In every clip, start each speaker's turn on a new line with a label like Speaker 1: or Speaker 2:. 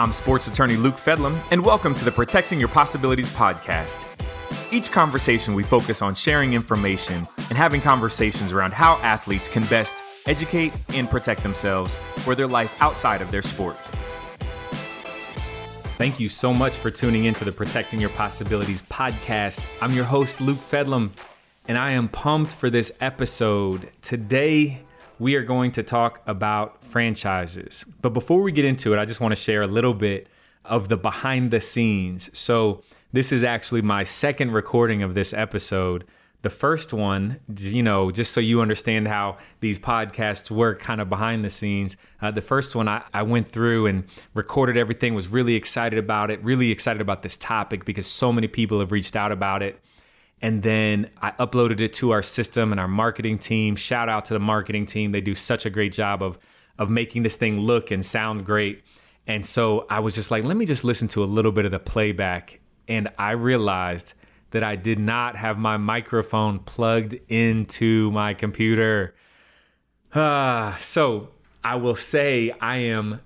Speaker 1: I'm sports attorney Luke Fedlam, and welcome to the Protecting Your Possibilities podcast. Each conversation, we focus on sharing information and having conversations around how athletes can best educate and protect themselves for their life outside of their sports. Thank you so much for tuning into the Protecting Your Possibilities podcast. I'm your host, Luke Fedlam, and I am pumped for this episode. Today, we are going to talk about franchises. But before we get into it, I just want to share a little bit of the behind the scenes. So, this is actually my second recording of this episode. The first one, you know, just so you understand how these podcasts work kind of behind the scenes, uh, the first one I, I went through and recorded everything, was really excited about it, really excited about this topic because so many people have reached out about it. And then I uploaded it to our system and our marketing team. Shout out to the marketing team. They do such a great job of of making this thing look and sound great. And so I was just like, let me just listen to a little bit of the playback. And I realized that I did not have my microphone plugged into my computer. Uh, so I will say I am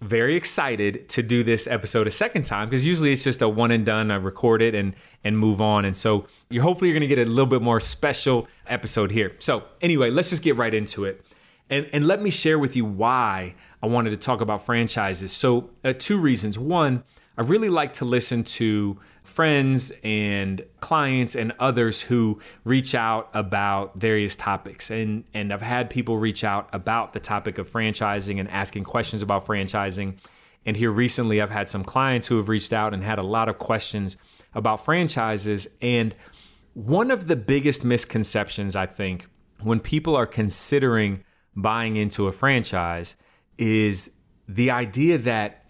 Speaker 1: very excited to do this episode a second time because usually it's just a one and done. I record it and and move on. And so you're hopefully you're gonna get a little bit more special episode here. So anyway, let's just get right into it. And and let me share with you why I wanted to talk about franchises. So uh, two reasons. One, I really like to listen to friends and clients and others who reach out about various topics. And, and I've had people reach out about the topic of franchising and asking questions about franchising. And here recently, I've had some clients who have reached out and had a lot of questions about franchises. And one of the biggest misconceptions, I think, when people are considering buying into a franchise is the idea that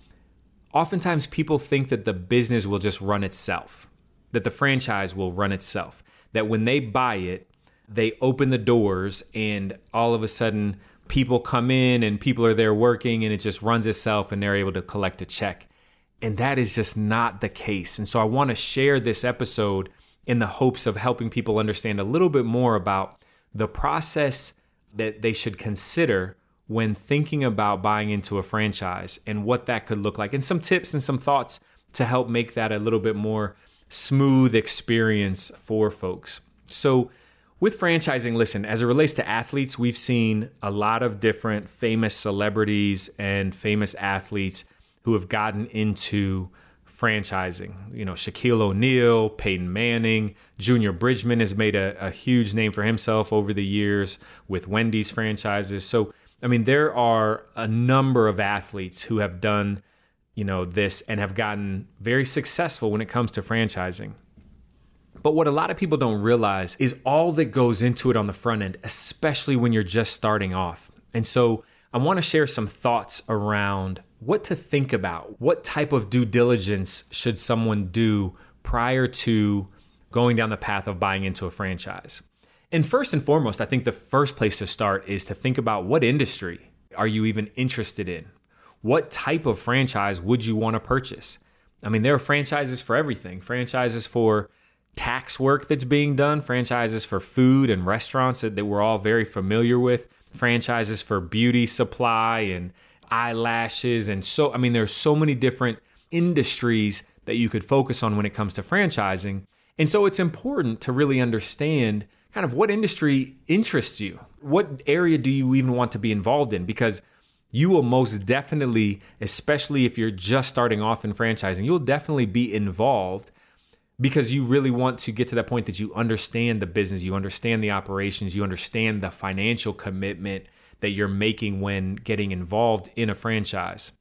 Speaker 1: oftentimes people think that the business will just run itself, that the franchise will run itself, that when they buy it, they open the doors and all of a sudden people come in and people are there working and it just runs itself and they're able to collect a check. And that is just not the case. And so I want to share this episode in the hopes of helping people understand a little bit more about the process that they should consider when thinking about buying into a franchise and what that could look like, and some tips and some thoughts to help make that a little bit more smooth experience for folks. So, with franchising, listen, as it relates to athletes, we've seen a lot of different famous celebrities and famous athletes who have gotten into franchising. You know, Shaquille O'Neal, Peyton Manning, Junior Bridgeman has made a, a huge name for himself over the years with Wendy's franchises. So, I mean, there are a number of athletes who have done, you know, this and have gotten very successful when it comes to franchising. But what a lot of people don't realize is all that goes into it on the front end, especially when you're just starting off. And so I want to share some thoughts around what to think about. What type of due diligence should someone do prior to going down the path of buying into a franchise? And first and foremost, I think the first place to start is to think about what industry are you even interested in? What type of franchise would you want to purchase? I mean, there are franchises for everything franchises for tax work that's being done, franchises for food and restaurants that, that we're all very familiar with, franchises for beauty supply and eyelashes. And so, I mean, there's so many different industries that you could focus on when it comes to franchising. And so it's important to really understand kind of what industry interests you. What area do you even want to be involved in? Because you will most definitely, especially if you're just starting off in franchising, you'll definitely be involved because you really want to get to that point that you understand the business, you understand the operations, you understand the financial commitment that you're making when getting involved in a franchise.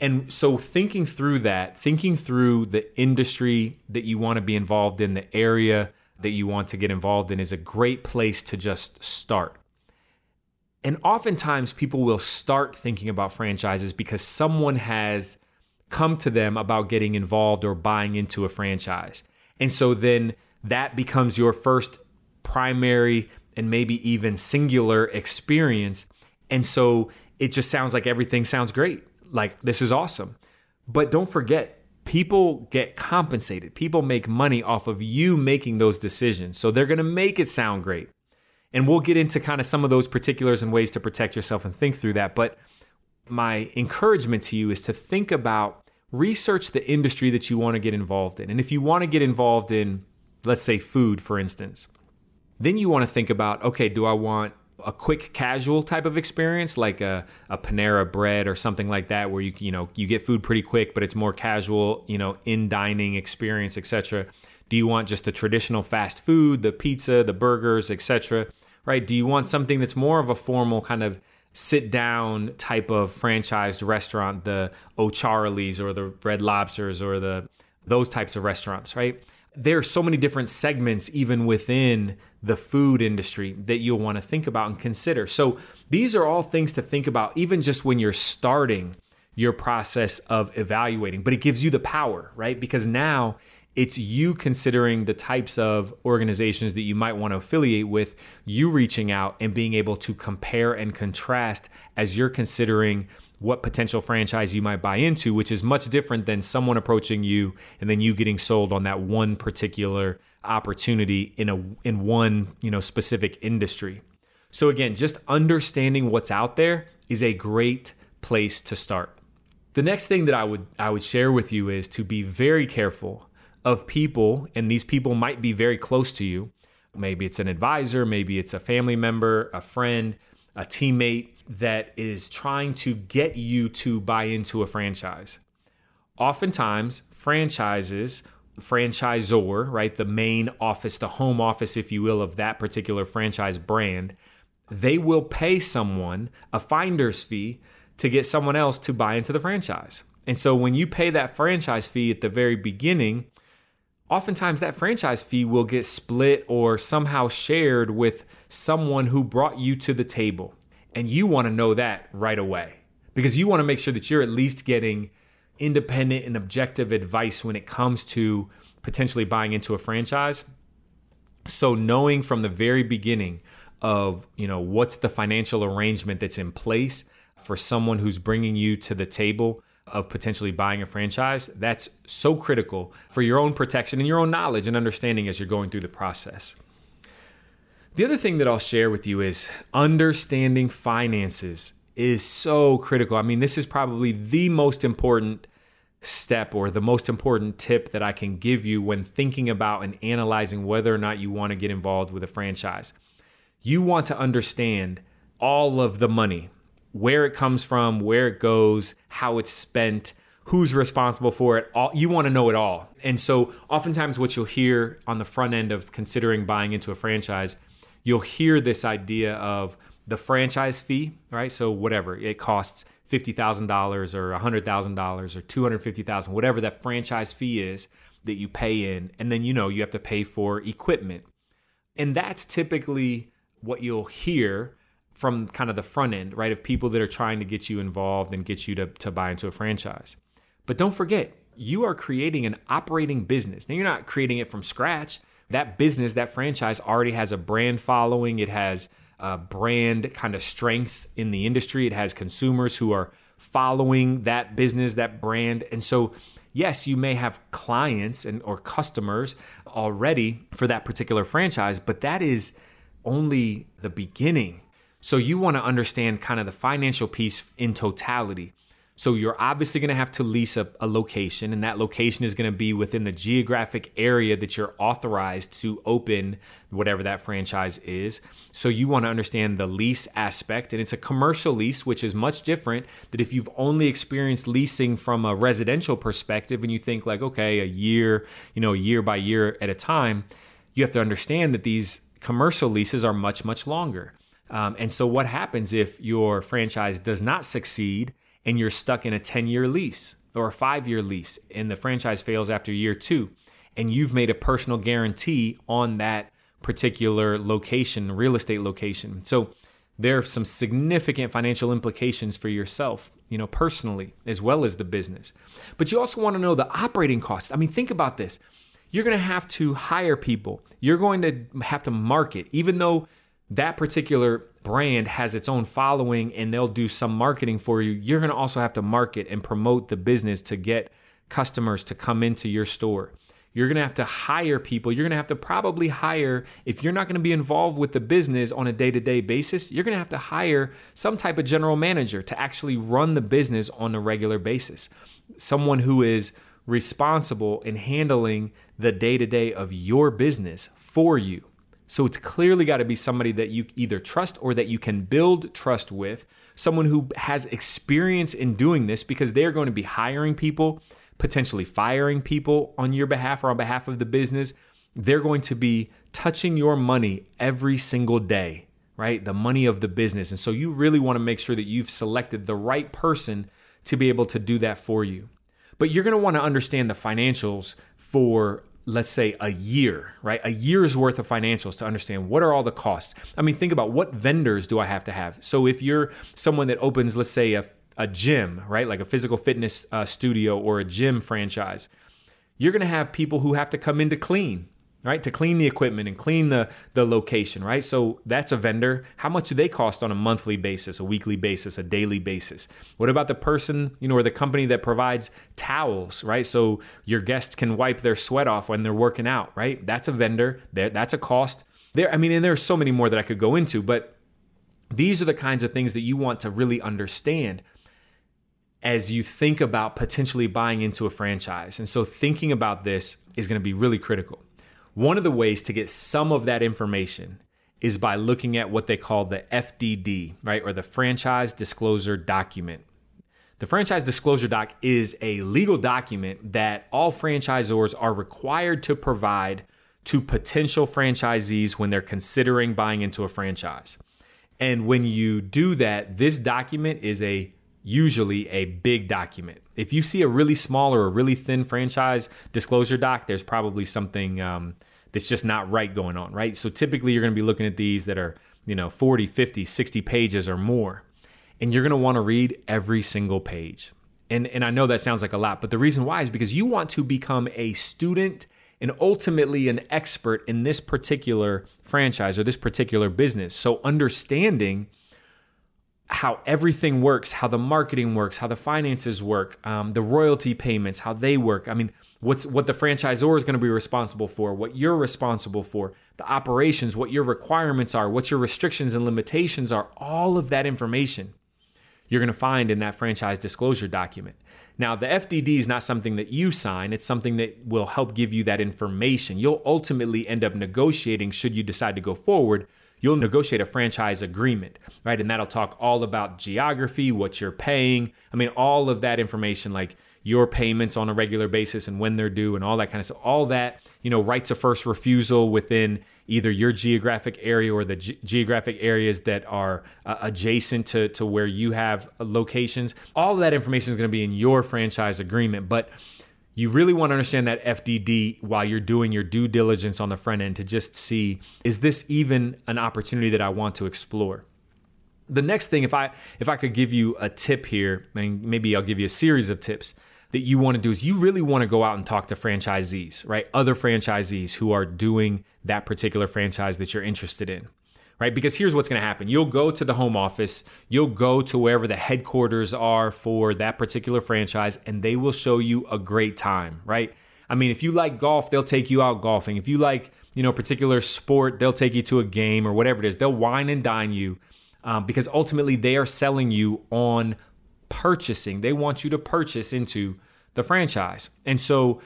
Speaker 1: And so, thinking through that, thinking through the industry that you want to be involved in, the area that you want to get involved in is a great place to just start. And oftentimes people will start thinking about franchises because someone has come to them about getting involved or buying into a franchise. And so then that becomes your first primary and maybe even singular experience. And so it just sounds like everything sounds great. Like, this is awesome. But don't forget, people get compensated. People make money off of you making those decisions. So they're going to make it sound great. And we'll get into kind of some of those particulars and ways to protect yourself and think through that. But my encouragement to you is to think about research the industry that you want to get involved in. And if you want to get involved in, let's say, food, for instance, then you want to think about okay, do I want a quick casual type of experience like a, a Panera bread or something like that where you you know you get food pretty quick but it's more casual you know in dining experience etc do you want just the traditional fast food the pizza the burgers etc right? Do you want something that's more of a formal kind of sit down type of franchised restaurant the O'Charlie's or the Red Lobsters or the those types of restaurants right? There are so many different segments even within the food industry that you'll want to think about and consider. So these are all things to think about even just when you're starting your process of evaluating, but it gives you the power, right? Because now it's you considering the types of organizations that you might want to affiliate with, you reaching out and being able to compare and contrast as you're considering what potential franchise you might buy into, which is much different than someone approaching you and then you getting sold on that one particular opportunity in a in one, you know, specific industry. So again, just understanding what's out there is a great place to start. The next thing that I would I would share with you is to be very careful of people and these people might be very close to you. Maybe it's an advisor, maybe it's a family member, a friend, a teammate that is trying to get you to buy into a franchise. Oftentimes, franchises, franchisor, right, the main office, the home office, if you will, of that particular franchise brand, they will pay someone a finder's fee to get someone else to buy into the franchise. And so when you pay that franchise fee at the very beginning, oftentimes that franchise fee will get split or somehow shared with someone who brought you to the table. And you want to know that right away because you want to make sure that you're at least getting independent and objective advice when it comes to potentially buying into a franchise. So knowing from the very beginning of, you know, what's the financial arrangement that's in place for someone who's bringing you to the table of potentially buying a franchise, that's so critical for your own protection and your own knowledge and understanding as you're going through the process. The other thing that I'll share with you is understanding finances is so critical. I mean, this is probably the most important step or the most important tip that I can give you when thinking about and analyzing whether or not you want to get involved with a franchise. You want to understand all of the money, where it comes from, where it goes, how it's spent, who's responsible for it. All you want to know it all. And so oftentimes what you'll hear on the front end of considering buying into a franchise you'll hear this idea of the franchise fee, right? So whatever it costs fifty thousand dollars or hundred thousand dollars or two hundred fifty thousand, whatever that franchise fee is that you pay in, and then you know you have to pay for equipment, and that's typically what you'll hear from kind of the front end, right? Of people that are trying to get you involved and get you to, to buy into a franchise. But don't forget, you are creating an operating business. Now, you're not creating it from scratch that business, that franchise already has a brand following. It has a brand kind of strength in the industry. It has consumers who are following that business, that brand. And so, yes, you may have clients and or customers already for that particular franchise, but that is only the beginning. So you want to understand kind of the financial piece in totality. So you're obviously going to have to lease a, a, location, and that location is going to be within the geographic area that you're authorized to open whatever that franchise is. So you want to understand the lease aspect, and it's a commercial lease, which is much different that if you've only experienced leasing from a residential perspective and you think like, okay, a year, you know, year by year at a time, you have to understand that these commercial leases are much, much longer. Um, and so what happens if your franchise does not succeed? And you're stuck in a 10 year lease or a five year lease and the franchise fails after year two and you've made a personal guarantee on that particular location, real estate location. So there are some significant financial implications for yourself, you know, personally, as well as the business. But you also want to know the operating costs. I mean, think about this. You're going to have to hire people. You're going to have to market, even though that particular brand has its own following and they'll do some marketing for you, you're going to also have to market and promote the business to get customers to come into your store. You're going to have to hire people. You're going to have to probably hire, if you're not going to be involved with the business on a day to day basis, you're going to have to hire some type of general manager to actually run the business on a regular basis. Someone who is responsible in handling the day to day of your business for you. So it's clearly got to be somebody that you either trust or that you can build trust with, someone who has experience in doing this because they're going to be hiring people, potentially firing people on your behalf or on behalf of the business. They're going to be touching your money every single day, right? The money of the business. And so you really want to make sure that you've selected the right person to be able to do that for you. But you're going to want to understand the financials for let's say a year, right? A year's worth of financials to understand what are all the costs. I mean, think about what vendors do I have to have. So if you're someone that opens, let's say, a, a gym, right? Like a physical fitness uh, studio or a gym franchise, you're to have people who have to come in to clean, right? To clean the equipment and clean the the location, right? So that's a vendor. How much do they cost on a monthly basis, a weekly basis, a daily basis? What about the person, you know, or the company that provides towels, right? So your guests can wipe their sweat off when they're working out, right? That's a vendor. There that's a cost. There I mean, and there's so many more that I could go into, but these are the kinds of things that you want to really understand as you think about potentially buying into a franchise. And so thinking about this is going to be really critical. One of the ways to get some of that information is by looking at what they call the FDD, right, or the franchise disclosure document. The franchise disclosure doc is a legal document that all franchisors are required to provide to potential franchisees when they're considering buying into a franchise. And when you do that, this document is a usually a big document. If you see a really small or a really thin franchise disclosure doc, there's probably something um, that's just not right going on, right? So typically you're going to be looking at these that are, you know, 40, 50, 60 pages or more. And you're going to want to read every single page. And, and I know that sounds like a lot, but the reason why is because you want to become a student and ultimately an expert in this particular franchise or this particular business. So understanding how everything works, how the marketing works, how the finances work, um, the royalty payments, how they work. I mean, what's what the franchisor is going to be responsible for, what you're responsible for, the operations, what your requirements are, what your restrictions and limitations are. All of that information you're going to find in that franchise disclosure document. Now, the FDD is not something that you sign, it's something that will help give you that information. You'll ultimately end up negotiating should you decide to go forward you'll negotiate a franchise agreement, right? And that'll talk all about geography, what you're paying. I mean, all of that information, like your payments on a regular basis and when they're due and all that kind of stuff. All that, you know, rights of first refusal within either your geographic area or the ge- geographic areas that are uh, adjacent to, to where you have locations. All that information is going to be in your franchise agreement. But you really want to understand that FDD while you're doing your due diligence on the front end to just see is this even an opportunity that I want to explore. The next thing, if I if I could give you a tip here, mean, maybe I'll give you a series of tips that you want to do is you really want to go out and talk to franchisees, right? Other franchisees who are doing that particular franchise that you're interested in right? Because here's what's going to happen you'll go to the home office, you'll go to wherever the headquarters are for that particular franchise, and they will show you a great time, right? I mean, if you like golf, they'll take you out golfing. If you like, you know, particular sport, they'll take you to a game or whatever it is. They'll wine and dine you um, because ultimately they are selling you on purchasing. They want you to purchase into the franchise. And so,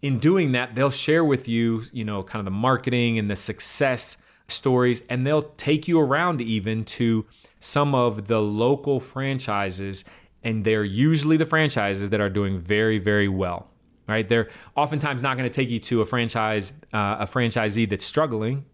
Speaker 1: in doing that, they'll share with you, you know, kind of the marketing and the success stories, and they'll take you around even to some of the local franchises, and they're usually the franchises that are doing very, very well. Right? They're oftentimes not going to take you to a franchise, uh, a franchisee that's struggling.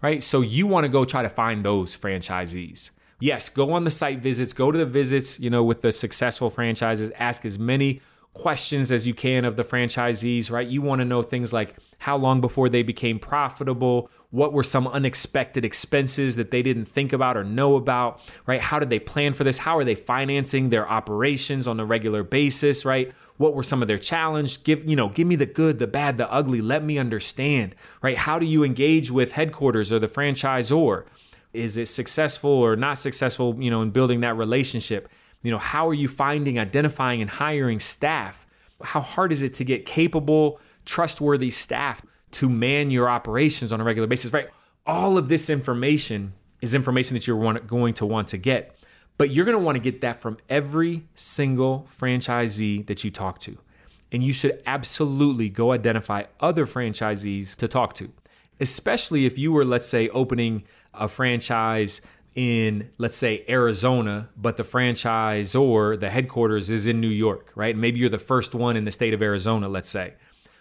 Speaker 1: Right? So you want to go try to find those franchisees. Yes, go on the site visits, go to the visits, you know, with the successful franchises, ask as many questions as you can of the franchisees, right? You want to know things like how long before they became profitable, what were some unexpected expenses that they didn't think about or know about, right? How did they plan for this? How are they financing their operations on a regular basis, right? What were some of their challenges? Give, you know, give me the good, the bad, the ugly. Let me understand, right? How do you engage with headquarters or the franchisor? Is it successful or not successful, you know, in building that relationship? You know, how are you finding, identifying, and hiring staff? How hard is it to get capable, trustworthy staff to man your operations on a regular basis, right? All of this information is information that you're going to want to get, but you're going to want to get that from every single franchisee that you talk to. And you should absolutely go identify other franchisees to talk to, especially if you were, let's say, opening a franchise in, let's say, Arizona, but the franchise or the headquarters is in New York, right? Maybe you're the first one in the state of Arizona, let's say.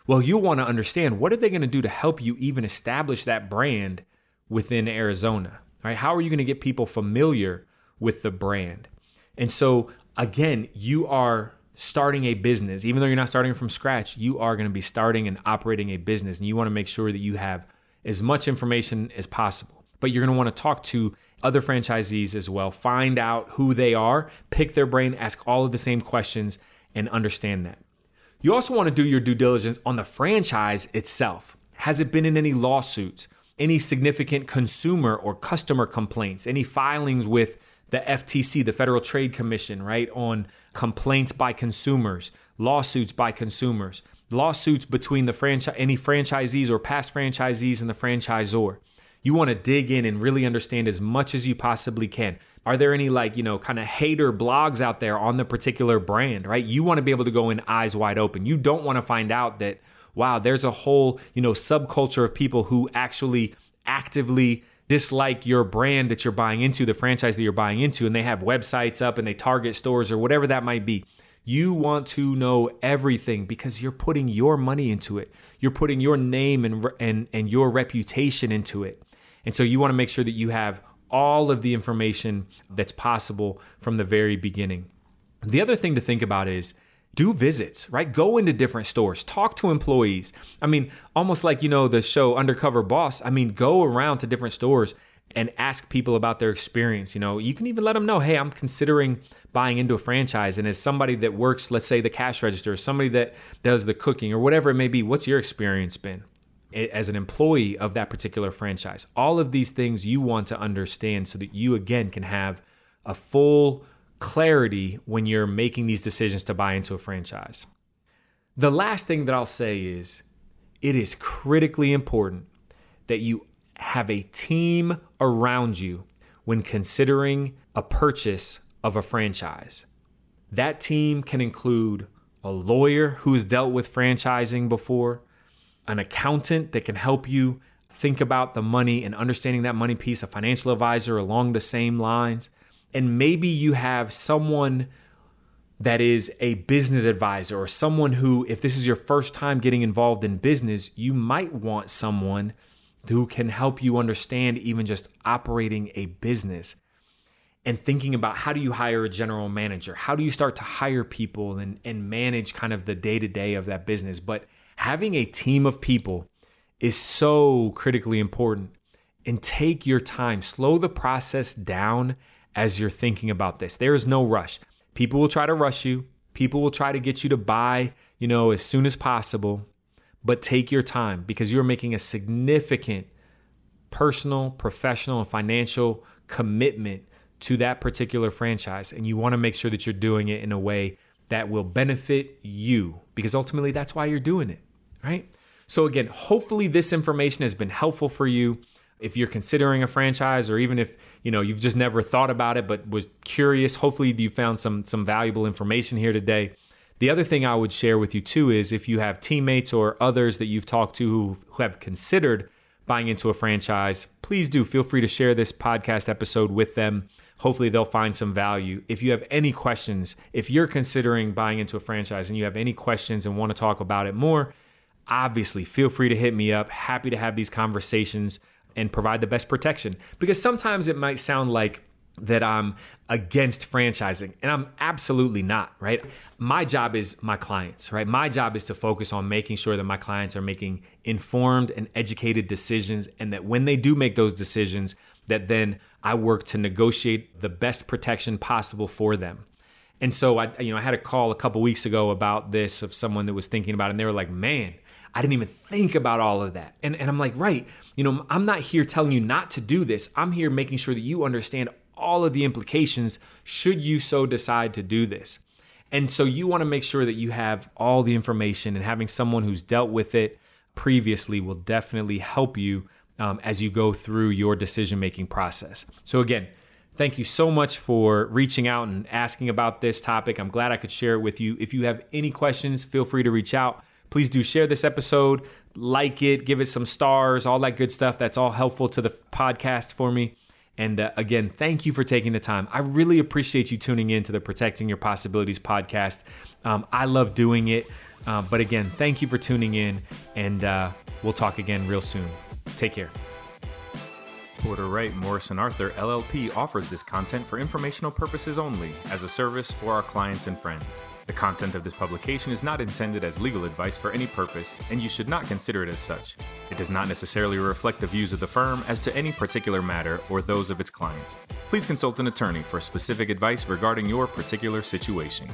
Speaker 1: Well, you'll want to understand what are they going to do to help you even establish that brand within Arizona, right? How are you going to get people familiar with the brand? And so, again, you are starting a business, even though you're not starting from scratch, you are going to be starting and operating a business. And you want to make sure that you have as much information as possible. But you're going to want to talk to other franchisees as well, find out who they are, pick their brain, ask all of the same questions, and understand that. You also want to do your due diligence on the franchise itself. Has it been in any lawsuits, any significant consumer or customer complaints, any filings with the FTC, the Federal Trade Commission, right, on complaints by consumers, lawsuits by consumers, lawsuits between the franchise any franchisees or past franchisees and the franchisor. You want to dig in and really understand as much as you possibly can. Are there any like, you know, kind of hater blogs out there on the particular brand, right? You want to be able to go in eyes wide open. You don't want to find out that wow, there's a whole, you know, subculture of people who actually actively dislike your brand that you're buying into, the franchise that you're buying into, and they have websites up and they target stores or whatever that might be. You want to know everything because you're putting your money into it. You're putting your name and and and your reputation into it. And so you want to make sure that you have all of the information that's possible from the very beginning. The other thing to think about is do visits, right? Go into different stores, talk to employees. I mean, almost like, you know, the show Undercover Boss. I mean, go around to different stores and ask people about their experience. You know, you can even let them know, hey, I'm considering buying into a franchise. And as somebody that works, let's say the cash register, somebody that does the cooking or whatever it may be, what's your experience been? As an employee of that particular franchise. All of these things you want to understand so that you, again, can have a full clarity when you're making these decisions to buy into a franchise. The last thing that I'll say is it is critically important that you have a team around you when considering a purchase of a franchise. That team can include a lawyer who's dealt with franchising before, an accountant that can help you think about the money and understanding that money piece, a financial advisor along the same lines. And maybe you have someone that is a business advisor or someone who, if this is your first time getting involved in business, you might want someone who can help you understand even just operating a business and thinking about how do you hire a general manager? How do you start to hire people and, and manage kind of the day to day of that business? But having a team of people is so critically important. And take your time, slow the process down as you're thinking about this. There is no rush. People will try to rush you, people will try to get you to buy, you know, as soon as possible. But take your time because you're making a significant personal, professional, and financial commitment to that particular franchise. And you want to make sure that you're doing it in a way that will benefit you because ultimately that's why you're doing it right? So again, hopefully this information has been helpful for you if you're considering a franchise or even if, you know, you've just never thought about it but was curious, hopefully you found some some valuable information here today. The other thing I would share with you too is if you have teammates or others that you've talked to who, who have considered buying into a franchise, please do feel free to share this podcast episode with them. Hopefully, they'll find some value. If you have any questions, if you're considering buying into a franchise and you have any questions and want to talk about it more, obviously feel free to hit me up. Happy to have these conversations and provide the best protection. Because sometimes it might sound like that I'm against franchising, and I'm absolutely not, right? My job is my clients, right? My job is to focus on making sure that my clients are making informed and educated decisions, and that when they do make those decisions, that then I work to negotiate the best protection possible for them. And so I, you know, I had a call a couple weeks ago about this of someone that was thinking about it, and they were like, man, I didn't even think about all of that. And, and I'm like, right, you know, I'm not here telling you not to do this. I'm here making sure that you understand all of the implications should you so decide to do this. And so you want to make sure that you have all the information, and having someone who's dealt with it previously will definitely help you um, as you go through your decision making process. So, again, thank you so much for reaching out and asking about this topic. I'm glad I could share it with you. If you have any questions, feel free to reach out. Please do share this episode, like it, give it some stars, all that good stuff. That's all helpful to the podcast for me. And uh, again, thank you for taking the time. I really appreciate you tuning in to the Protecting Your Possibilities podcast. Um, I love doing it. Uh, but again, thank you for tuning in, and uh, we'll talk again real soon. Take care. Porter Wright Morrison Arthur LLP offers this content for informational purposes only as a service for our clients and friends. The content of this publication is not intended as legal advice for any purpose, and you should not consider it as such. It does not necessarily reflect the views of the firm as to any particular matter or those of its clients. Please consult an attorney for specific advice regarding your particular situation.